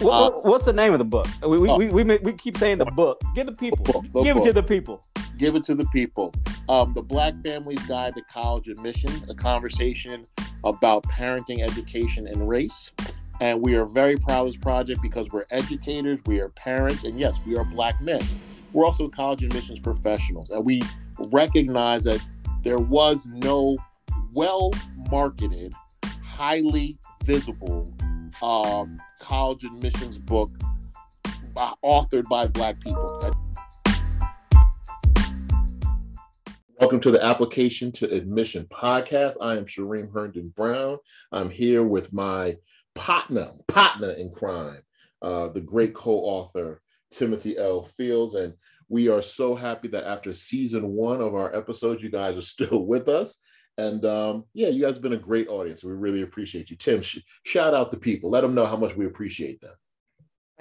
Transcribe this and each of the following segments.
What, Uh, what's the name of the book? We, we, Oh. we, we, we keep saying the book. Give the people. The book, the Give it to the people. Give it to the people. Um, the Black Family's Guide to College Admission, a conversation about parenting, education, and race. And we are very proud of this project because we're educators, we are parents, and yes, we are Black men. We're also college admissions professionals, and we recognize that there was no well marketed, highly visible um, college admissions book uh, authored by Black people. Welcome to the Application to Admission podcast. I am Shereem Herndon Brown. I'm here with my partner, partner in crime, uh, the great co-author Timothy L. Fields, and we are so happy that after season one of our episodes, you guys are still with us. And um, yeah, you guys have been a great audience. We really appreciate you, Tim. Sh- shout out the people. Let them know how much we appreciate them.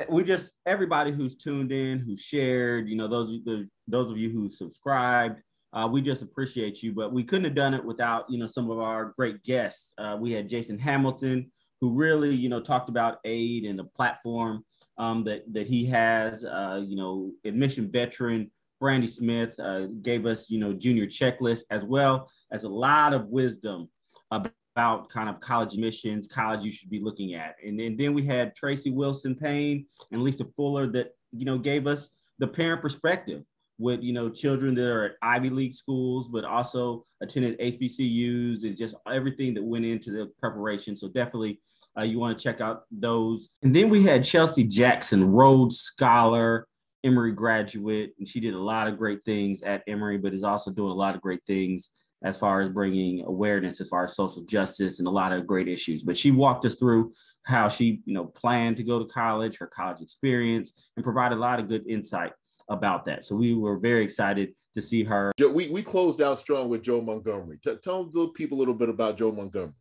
we just everybody who's tuned in, who shared, you know, those those, those of you who subscribed, uh, we just appreciate you. But we couldn't have done it without you know some of our great guests. Uh, we had Jason Hamilton, who really you know talked about aid and the platform um, that that he has. Uh, you know, admission veteran Brandy Smith uh, gave us you know junior checklist as well as a lot of wisdom about kind of college admissions, college you should be looking at. And then, then we had Tracy Wilson Payne and Lisa Fuller that, you know, gave us the parent perspective with, you know, children that are at Ivy League schools, but also attended HBCUs and just everything that went into the preparation. So definitely uh, you want to check out those. And then we had Chelsea Jackson, Rhodes Scholar, Emory graduate, and she did a lot of great things at Emory, but is also doing a lot of great things as far as bringing awareness as far as social justice and a lot of great issues. But she walked us through how she, you know, planned to go to college, her college experience, and provided a lot of good insight about that. So we were very excited to see her. We, we closed out strong with Joe Montgomery. T- tell the people a little bit about Joe Montgomery.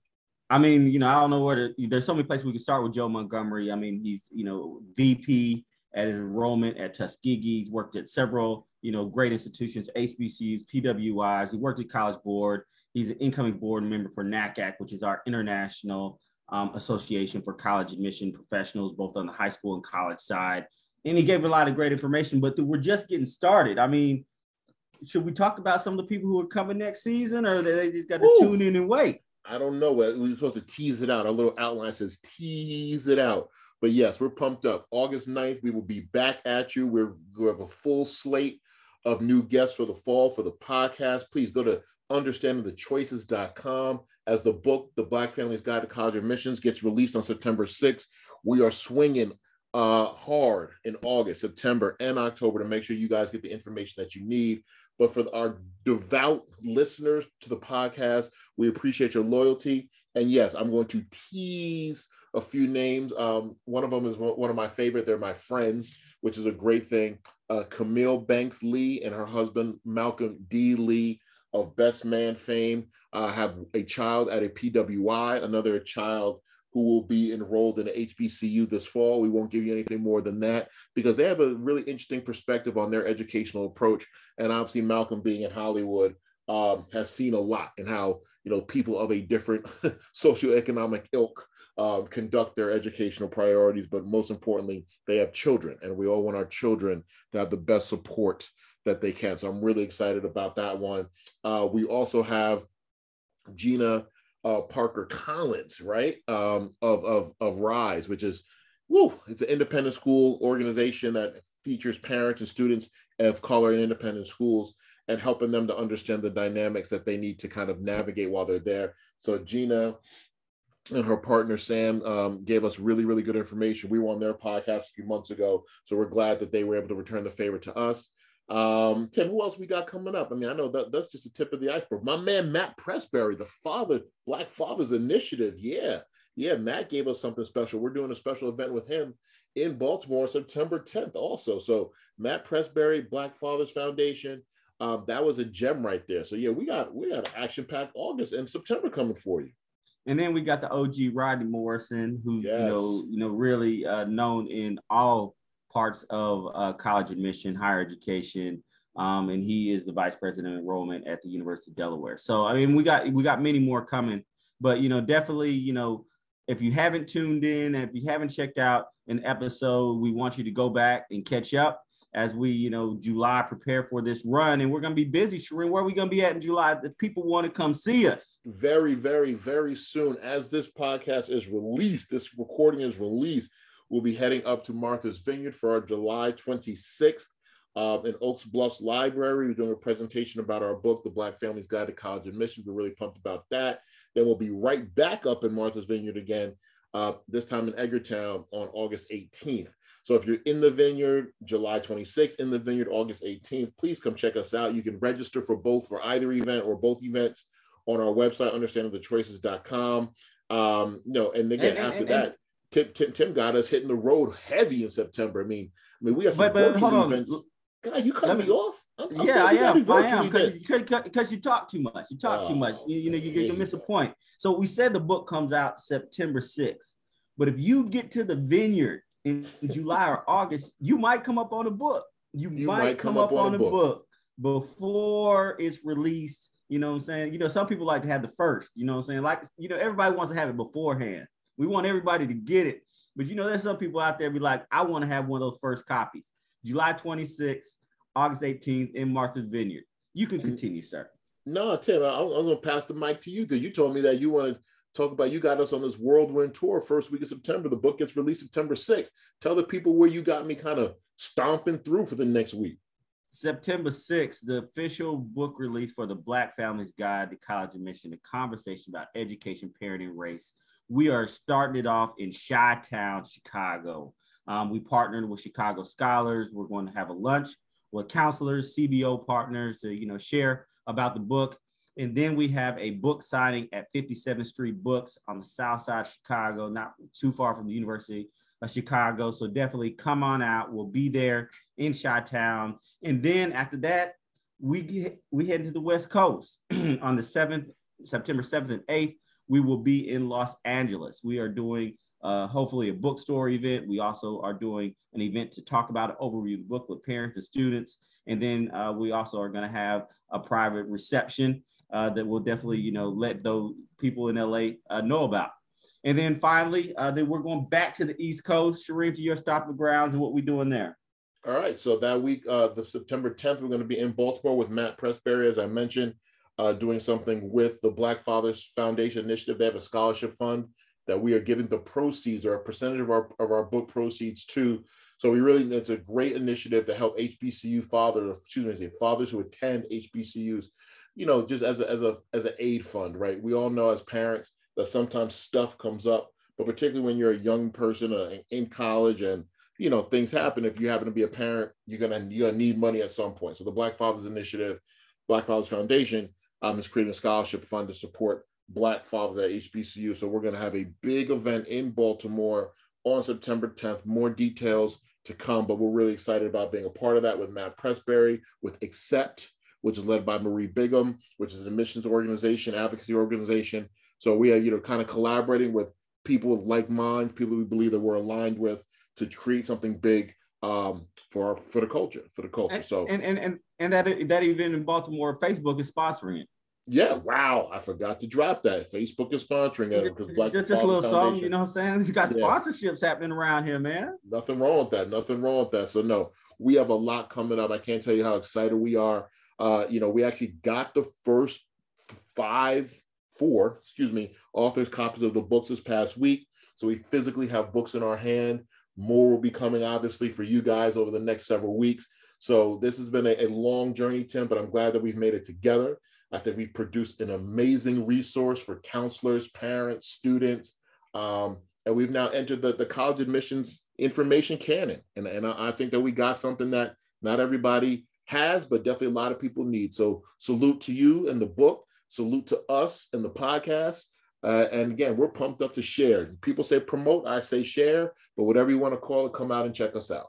I mean, you know, I don't know where to, there's so many places we can start with Joe Montgomery. I mean, he's, you know, VP at his enrollment at Tuskegee. He's worked at several, you know, great institutions, HBCUs, PWIs. He worked at College Board. He's an incoming board member for NACAC, which is our international um, association for college admission professionals, both on the high school and college side. And he gave a lot of great information, but we're just getting started. I mean, should we talk about some of the people who are coming next season, or they just got to Ooh. tune in and wait? I don't know. We We're supposed to tease it out. Our little outline says tease it out. But yes, we're pumped up. August 9th, we will be back at you. We're, we have a full slate of new guests for the fall for the podcast. Please go to understandingthechoices.com as the book, The Black Family's Guide to College Admissions, gets released on September 6th. We are swinging uh, hard in August, September, and October to make sure you guys get the information that you need. But for our devout listeners to the podcast, we appreciate your loyalty. And yes, I'm going to tease a few names. Um, one of them is one of my favorite. They're my friends, which is a great thing. Uh, Camille Banks Lee and her husband, Malcolm D. Lee of Best Man fame, uh, have a child at a PWI, another child who will be enrolled in HBCU this fall. We won't give you anything more than that because they have a really interesting perspective on their educational approach. And obviously, Malcolm being in Hollywood um, has seen a lot in how you know people of a different socioeconomic ilk um, conduct their educational priorities. But most importantly, they have children, and we all want our children to have the best support that they can. So I'm really excited about that one. Uh, we also have Gina uh, Parker Collins, right? Um, of, of, of Rise, which is, woo, it's an independent school organization that features parents and students of color in independent schools and helping them to understand the dynamics that they need to kind of navigate while they're there. So Gina and her partner Sam um, gave us really, really good information. We were on their podcast a few months ago, so we're glad that they were able to return the favor to us. Um, Tim, who else we got coming up? I mean, I know that that's just the tip of the iceberg. My man Matt Pressberry, the father, Black Fathers Initiative. Yeah, yeah, Matt gave us something special. We're doing a special event with him in Baltimore, September 10th, also. So Matt Pressberry, Black Fathers Foundation. Um, that was a gem right there. So yeah, we got we got an action-packed August and September coming for you. And then we got the OG Rodney Morrison, who's Yes. you know you know really uh, known in all parts of uh, college admission, higher education, um, and he is the vice president of enrollment at the University of Delaware. So I mean, we got we got many more coming, but you know definitely you know if you haven't tuned in, if you haven't checked out an episode, we want you to go back and catch up as we, you know, July prepare for this run. And we're going to be busy. Shereem, where are we going to be at in July? The people want to come see us. Very, very, very soon. As this podcast is released, this recording is released, we'll be heading up to Martha's Vineyard for our July 26th uh, in Oaks Bluffs Library. We're doing a presentation about our book, The Black Family's Guide to College Admissions. We're really pumped about that. Then we'll be right back up in Martha's Vineyard again, uh, this time in Edgartown on August 18th. So if you're in the vineyard, July 26th, in the vineyard, August 18th, please come check us out. You can register for both, for either event or both events on our website, understandingthechoices.com. Um, no, and again, and, after and, that, Tim, Tim, Tim got us hitting the road heavy in September. I mean, I mean, we have some but, but, virtual events. God, you cut me, me off. I'm, I'm yeah, I am. I am because you talk too much. You talk oh, too much. You, you know, you, you miss a point. So we said the book comes out September 6th. But if you get to the vineyard in July or August, you might come up on a book. You, you might, might, come, up, up, on, a book. book before it's released. You know what I'm saying? You know, some people like to have the first, you know what I'm saying? Like, you know, everybody wants to have it beforehand. We want everybody to get it. But you know, there's some people out there be like, I want to have one of those first copies. July 26th, August 18th in Martha's Vineyard. You can mm. continue, sir. No, Tim, I, am going to pass the mic to you because you told me that you want to talk about you got us on this whirlwind tour first week of September. The book gets released September 6th. Tell the people where you got me kind of stomping through for the next week. September 6th, the official book release for the Black Families Guide to College Admission, a conversation about education, parenting, race. We are starting it off in Chi Town, Chicago. Um, we partnered with Chicago Scholars. We're going to have a lunch with counselors, CBO partners to you know share about the book. And then we have a book signing at 57th Street Books on the south side of Chicago, not too far from the University of Chicago. So definitely come on out. We'll be there in Chi Town. And then after that, we get, we head to the West Coast on the 7th, September 7th and 8th. We will be in Los Angeles. We are doing uh, hopefully a bookstore event. We also are doing an event to talk about an overview of the book with parents and students. And then uh, we also are going to have a private reception uh, that will definitely, you know, let those people in LA uh, know about. And then finally, uh, then we're going back to the East Coast. Shereem, to your stopping grounds and what we're doing there. All right. So that week, uh, the September 10th, we're going to be in Baltimore with Matt Pressberry, as I mentioned, uh, doing something with the Black Fathers Foundation Initiative. They have a scholarship fund that we are giving the proceeds or a percentage of our of our book proceeds to. So we really it's a great initiative to help HBCU fathers, excuse me, fathers who attend HBCUs you know, just as a, as a as an aid fund, right? We all know as parents that sometimes stuff comes up, but particularly when you're a young person uh, in college and you know things happen. If you happen to be a parent, you're gonna you're gonna need money at some point. So the Black Fathers Initiative, Black Fathers Foundation, um, is creating a scholarship fund to support Black fathers at HBCU. So we're gonna have a big event in Baltimore on September 10th. More details to come, but we're really excited about being a part of that with Matt Pressberry, with Accept, which is led by Marie Bigham, which is an admissions organization, advocacy organization. So we are, you know, kind of collaborating with people with like minds, people we believe that we're aligned with to create something big um, for our, for the culture, for the culture. And, so and and and and that that event in Baltimore, Facebook is sponsoring it. Yeah, wow! I forgot to drop that. Facebook is sponsoring it because Black just, just a little Foundation. something, you know what I'm saying? You got sponsorships happening around here, man. Nothing wrong with that. Nothing wrong with that. So no, we have a lot coming up. I can't tell you how excited we are uh, you know, we actually got the first five, four, excuse me, authors' copies of the books this past week. So we physically have books in our hand. More will be coming, obviously, for you guys over the next several weeks. So this has been a, a long journey, Tim, but I'm glad that we've made it together. I think we've produced an amazing resource for counselors, parents, students, um, and we've now entered the, the college admissions information canon. And, and I, I think that we got something that not everybody has, but definitely a lot of people need. So salute to you and the book. Salute to us and the podcast. Uh, and again, we're pumped up to share. People say promote, I say share, but whatever you want to call it, come out and check us out.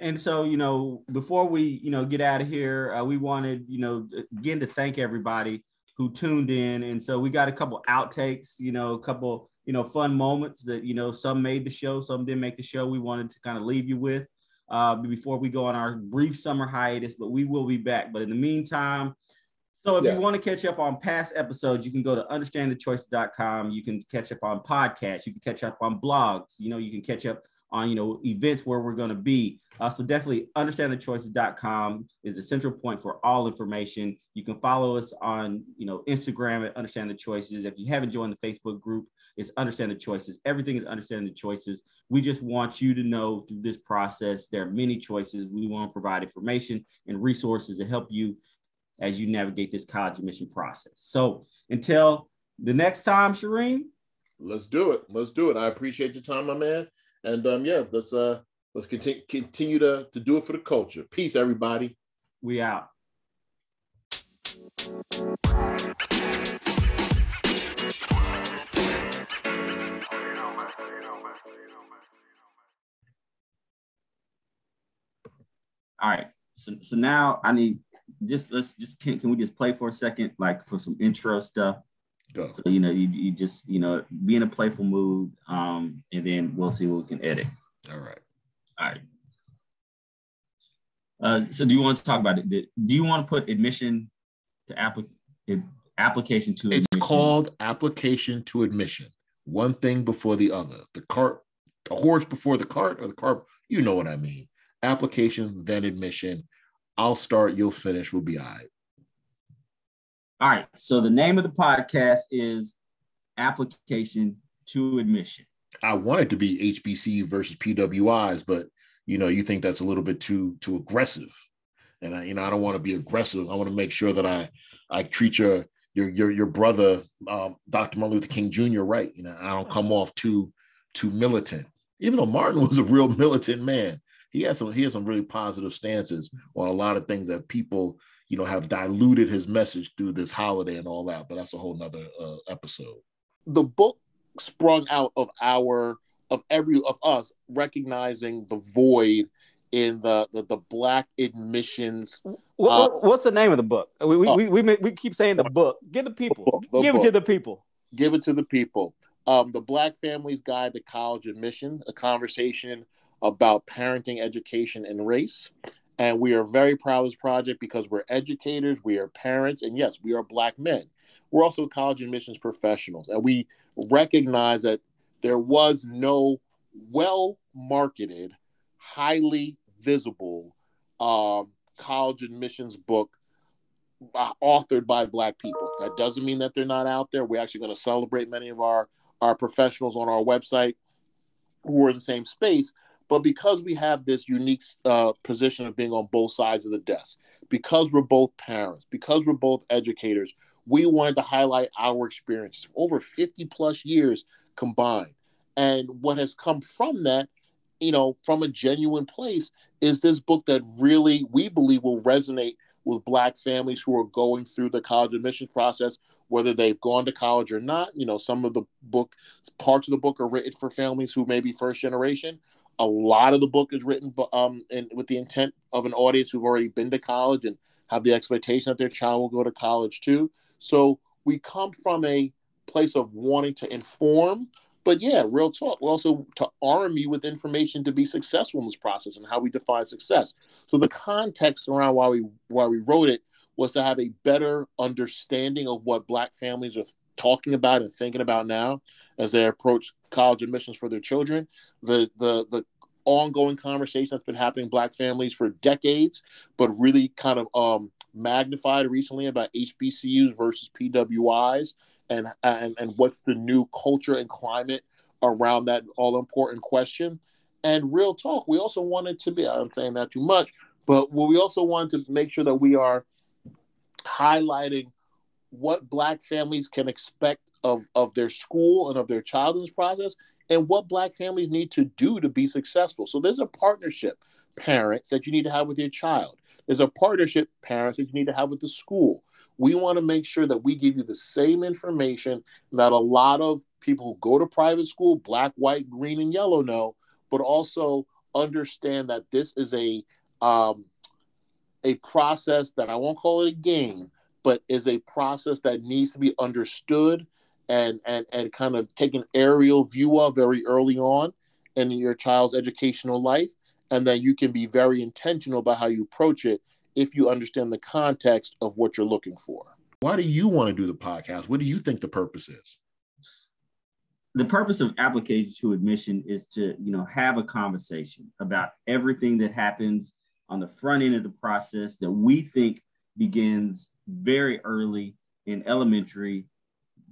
And so, you know, before we, you know, get out of here, uh, we wanted, you know, again to thank everybody who tuned in. And so we got a couple outtakes, you know, a couple, you know, fun moments that, you know, some made the show, some didn't make the show. We wanted to kind of leave you with uh, before we go on our brief summer hiatus, but we will be back. But in the meantime, So if Yeah. you want to catch up on past episodes, you can go to understandthechoices.com. You can catch up on podcasts. You can catch up on blogs. You know, you can catch up on, you know, events where we're going to be. Uh, so definitely understandthechoices.com is the central point for all information. You can follow us on, you know, Instagram at Understand the Choices. If you haven't joined the Facebook group, it's Understand the Choices. Everything is understanding the Choices. We just want you to know through this process, there are many choices. We want to provide information and resources to help you as you navigate this college admission process. So until the next time, Shereem, Let's do it. Let's do it. I appreciate your time, my man. And um, yeah, let's uh let's continue continue to, to do it for the culture. Peace, everybody. we out. All right. So, so now I need just let's just can, can we just play for a second, like for some intro stuff. Go. So you know, you, you just you know be in a playful mood, um, and then we'll see what we can edit. All right. All right. Uh, so do you want to talk about it? Do you want to put admission to applic- application to It's admission? called application to admission. One thing before the other. The cart, the horse before the cart, or the cart. You know what I mean. Application, then admission. I'll start. You'll finish. We'll be all right. All right. So the name of the podcast is application to admission. I want it to be HBC versus PWIs, but you know, you think that's a little bit too too aggressive. And I, you know, I don't want to be aggressive. I want to make sure that I I treat your your your your brother, um, Dr. Martin Luther King Jr. right. You know, I don't come off too too militant. Even though Martin was a real militant man, he has some he has some really positive stances on a lot of things that people you know have diluted his message through this holiday and all that. But that's a whole nother uh, episode. The book sprung out of our of every of us recognizing the void in the the, the black admissions What, Uh, what's the name of the book? We we, Oh. we, we, we keep saying the book. Give the people. The Give it to the people. give it to the people um, the black family's guide to college admission a conversation about parenting education and race. And we are very proud of this project because we're educators we are parents and yes we are black men. We're also college admissions professionals and we recognize that there was no well marketed highly visible um, college admissions book uh, authored by black people. That doesn't mean that they're not out there. We're actually going to celebrate many of our our professionals on our website who are in the same space but because we have this unique uh, position of being on both sides of the desk because we're both parents because we're both educators we wanted to highlight our experiences over 50 plus years combined. And what has come from that you know from a genuine place is this book that really we believe will resonate with black families who are going through the college admissions process whether they've gone to college or not. You know some of the book parts of the book are written for families who may be first generation a lot of the book is written um, in, with the intent of an audience who've already been to college and have the expectation that their child will go to college too. So we come from a place of wanting to inform but yeah real talk. We also to arm you with information to be successful in this process and how we define success. So the context around why we why we wrote it was to have a better understanding of what black families are talking about and thinking about now as they approach college admissions for their children. The the the ongoing conversation that's been happening in black families for decades but really kind of um magnified recently about hbcus versus pwis and and and what's the new culture and climate around that all important question. And real talk we also wanted to be i'm saying that too much but we also wanted to make sure that we are highlighting what black families can expect of, of their school and of their child process and what black families need to do to be successful. So there's a partnership parents that you need to have with your child. There's a partnership parents that you need to have with the school. We want to make sure that we give you the same information that a lot of people who go to private school black white green and yellow know but also understand that this is a um, a process that i won't call it a game but is a process that needs to be understood and and and kind of take an aerial view of very early on in your child's educational life and then you can be very intentional about how you approach it if you understand the context of what you're looking for Why do you want to do the podcast? What do you think the purpose is? The purpose of application to admission is to, you know, have a conversation about everything that happens on the front end of the process that we think begins very early in elementary,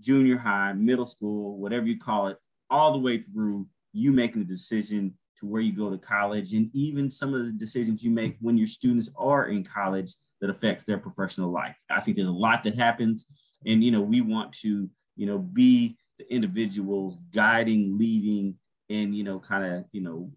junior high, middle school, whatever you call it, all the way through you making the decision to where you go to college and even some of the decisions you make when your students are in college that affects their professional life. I think there's a lot that happens and you know we want to you know be the individuals guiding, leading and you know kind of you know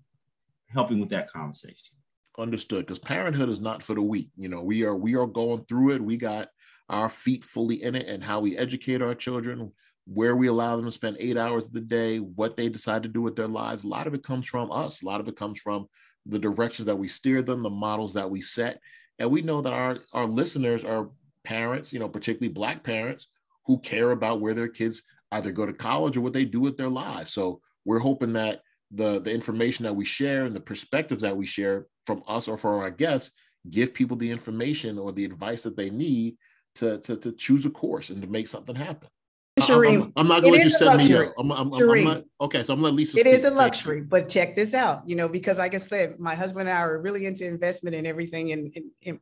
helping with that conversation. Understood because parenthood is not for the weak. You know, we are we are going through it. We got our feet fully in it and how we educate our children where we allow them to spend eight hours of the day, what they decide to do with their lives. A lot of it comes from us. A lot of it comes from the directions that we steer them, the models that we set. And we know that our, our listeners are parents, you know, particularly Black parents who care about where their kids either go to college or what they do with their lives. So we're hoping that the, the information that we share and the perspectives that we share from us or from our guests give people the information or the advice that they need to, to, to choose a course and to make something happen. Shereem, I'm, I'm, not going to let you set me up. I'm, I'm, I'm not, okay, so I'm going to Lisa. It is a luxury, but check this out. You know, because like I said, my husband and I are really into investment and everything, and, and, and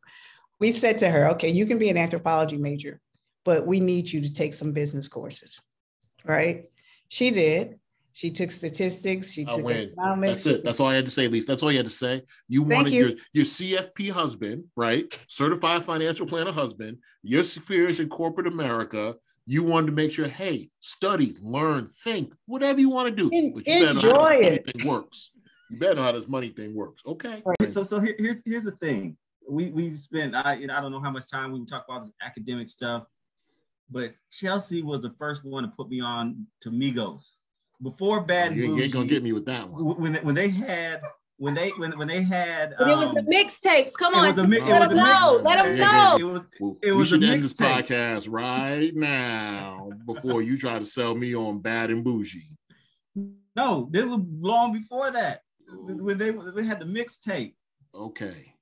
we said to her, okay, you can be an anthropology major, but we need you to take some business courses, right? She did. She took statistics. She took economics. That's it. That's all I had to say, Lisa. That's all you had to say. You wanted you. your, your CFP husband, right? Certified financial planner husband, your experience in corporate America. You wanted to make sure, hey, study, learn, think, whatever you want to do. but you enjoy it. Thing works. You better know how this money thing works. Okay. Right. So, so here, here's here's the thing. We we spent I you know, I don't know how much time we can talk about this academic stuff, but Chelsea was the first one to put me on to Migos before Bad oh, you, you ain't gonna get me with that one. When when they had when they when when they had um, it was the um, mixtapes. Come on, mi- let them know. Let them know. It was well, it was a end this podcast right now before you try to sell me on Bad and Boujee. No, this was long before that. When they they had the mixtape. Okay.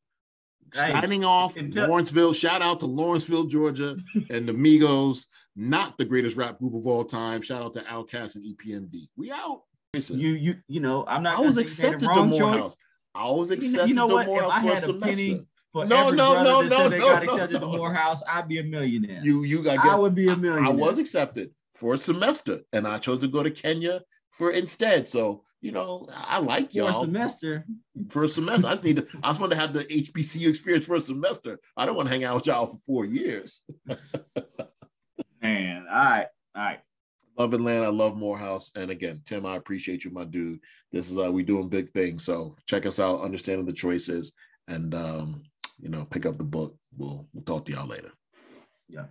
Signing off, Lawrenceville. Shout out to Lawrenceville, Georgia, and the Migos not the greatest rap group of all time. Shout out to Outkast and EPMD. We out. You you you know I'm not. I was accepted the Morehouse. I was accepted. You know what? If I had a, a penny for no, every no, brother no, that no, said they got accepted no, to Morehouse, I'd be a millionaire. You you got. I would be a millionaire. I, I was accepted for a semester, and I chose to go to Kenya for instead. So you know, I like y'all. For a semester. For a semester. I need to, I just want to have the HBCU experience for a semester. I don't want to hang out with y'all for four years. Man, all right, all right. Love Atlanta. I love Morehouse. And again, Tim, I appreciate you, my dude. This is uh we doing big things. So check us out, understanding the choices, and um, you know, pick up the book. We'll we'll talk to y'all later. Yeah.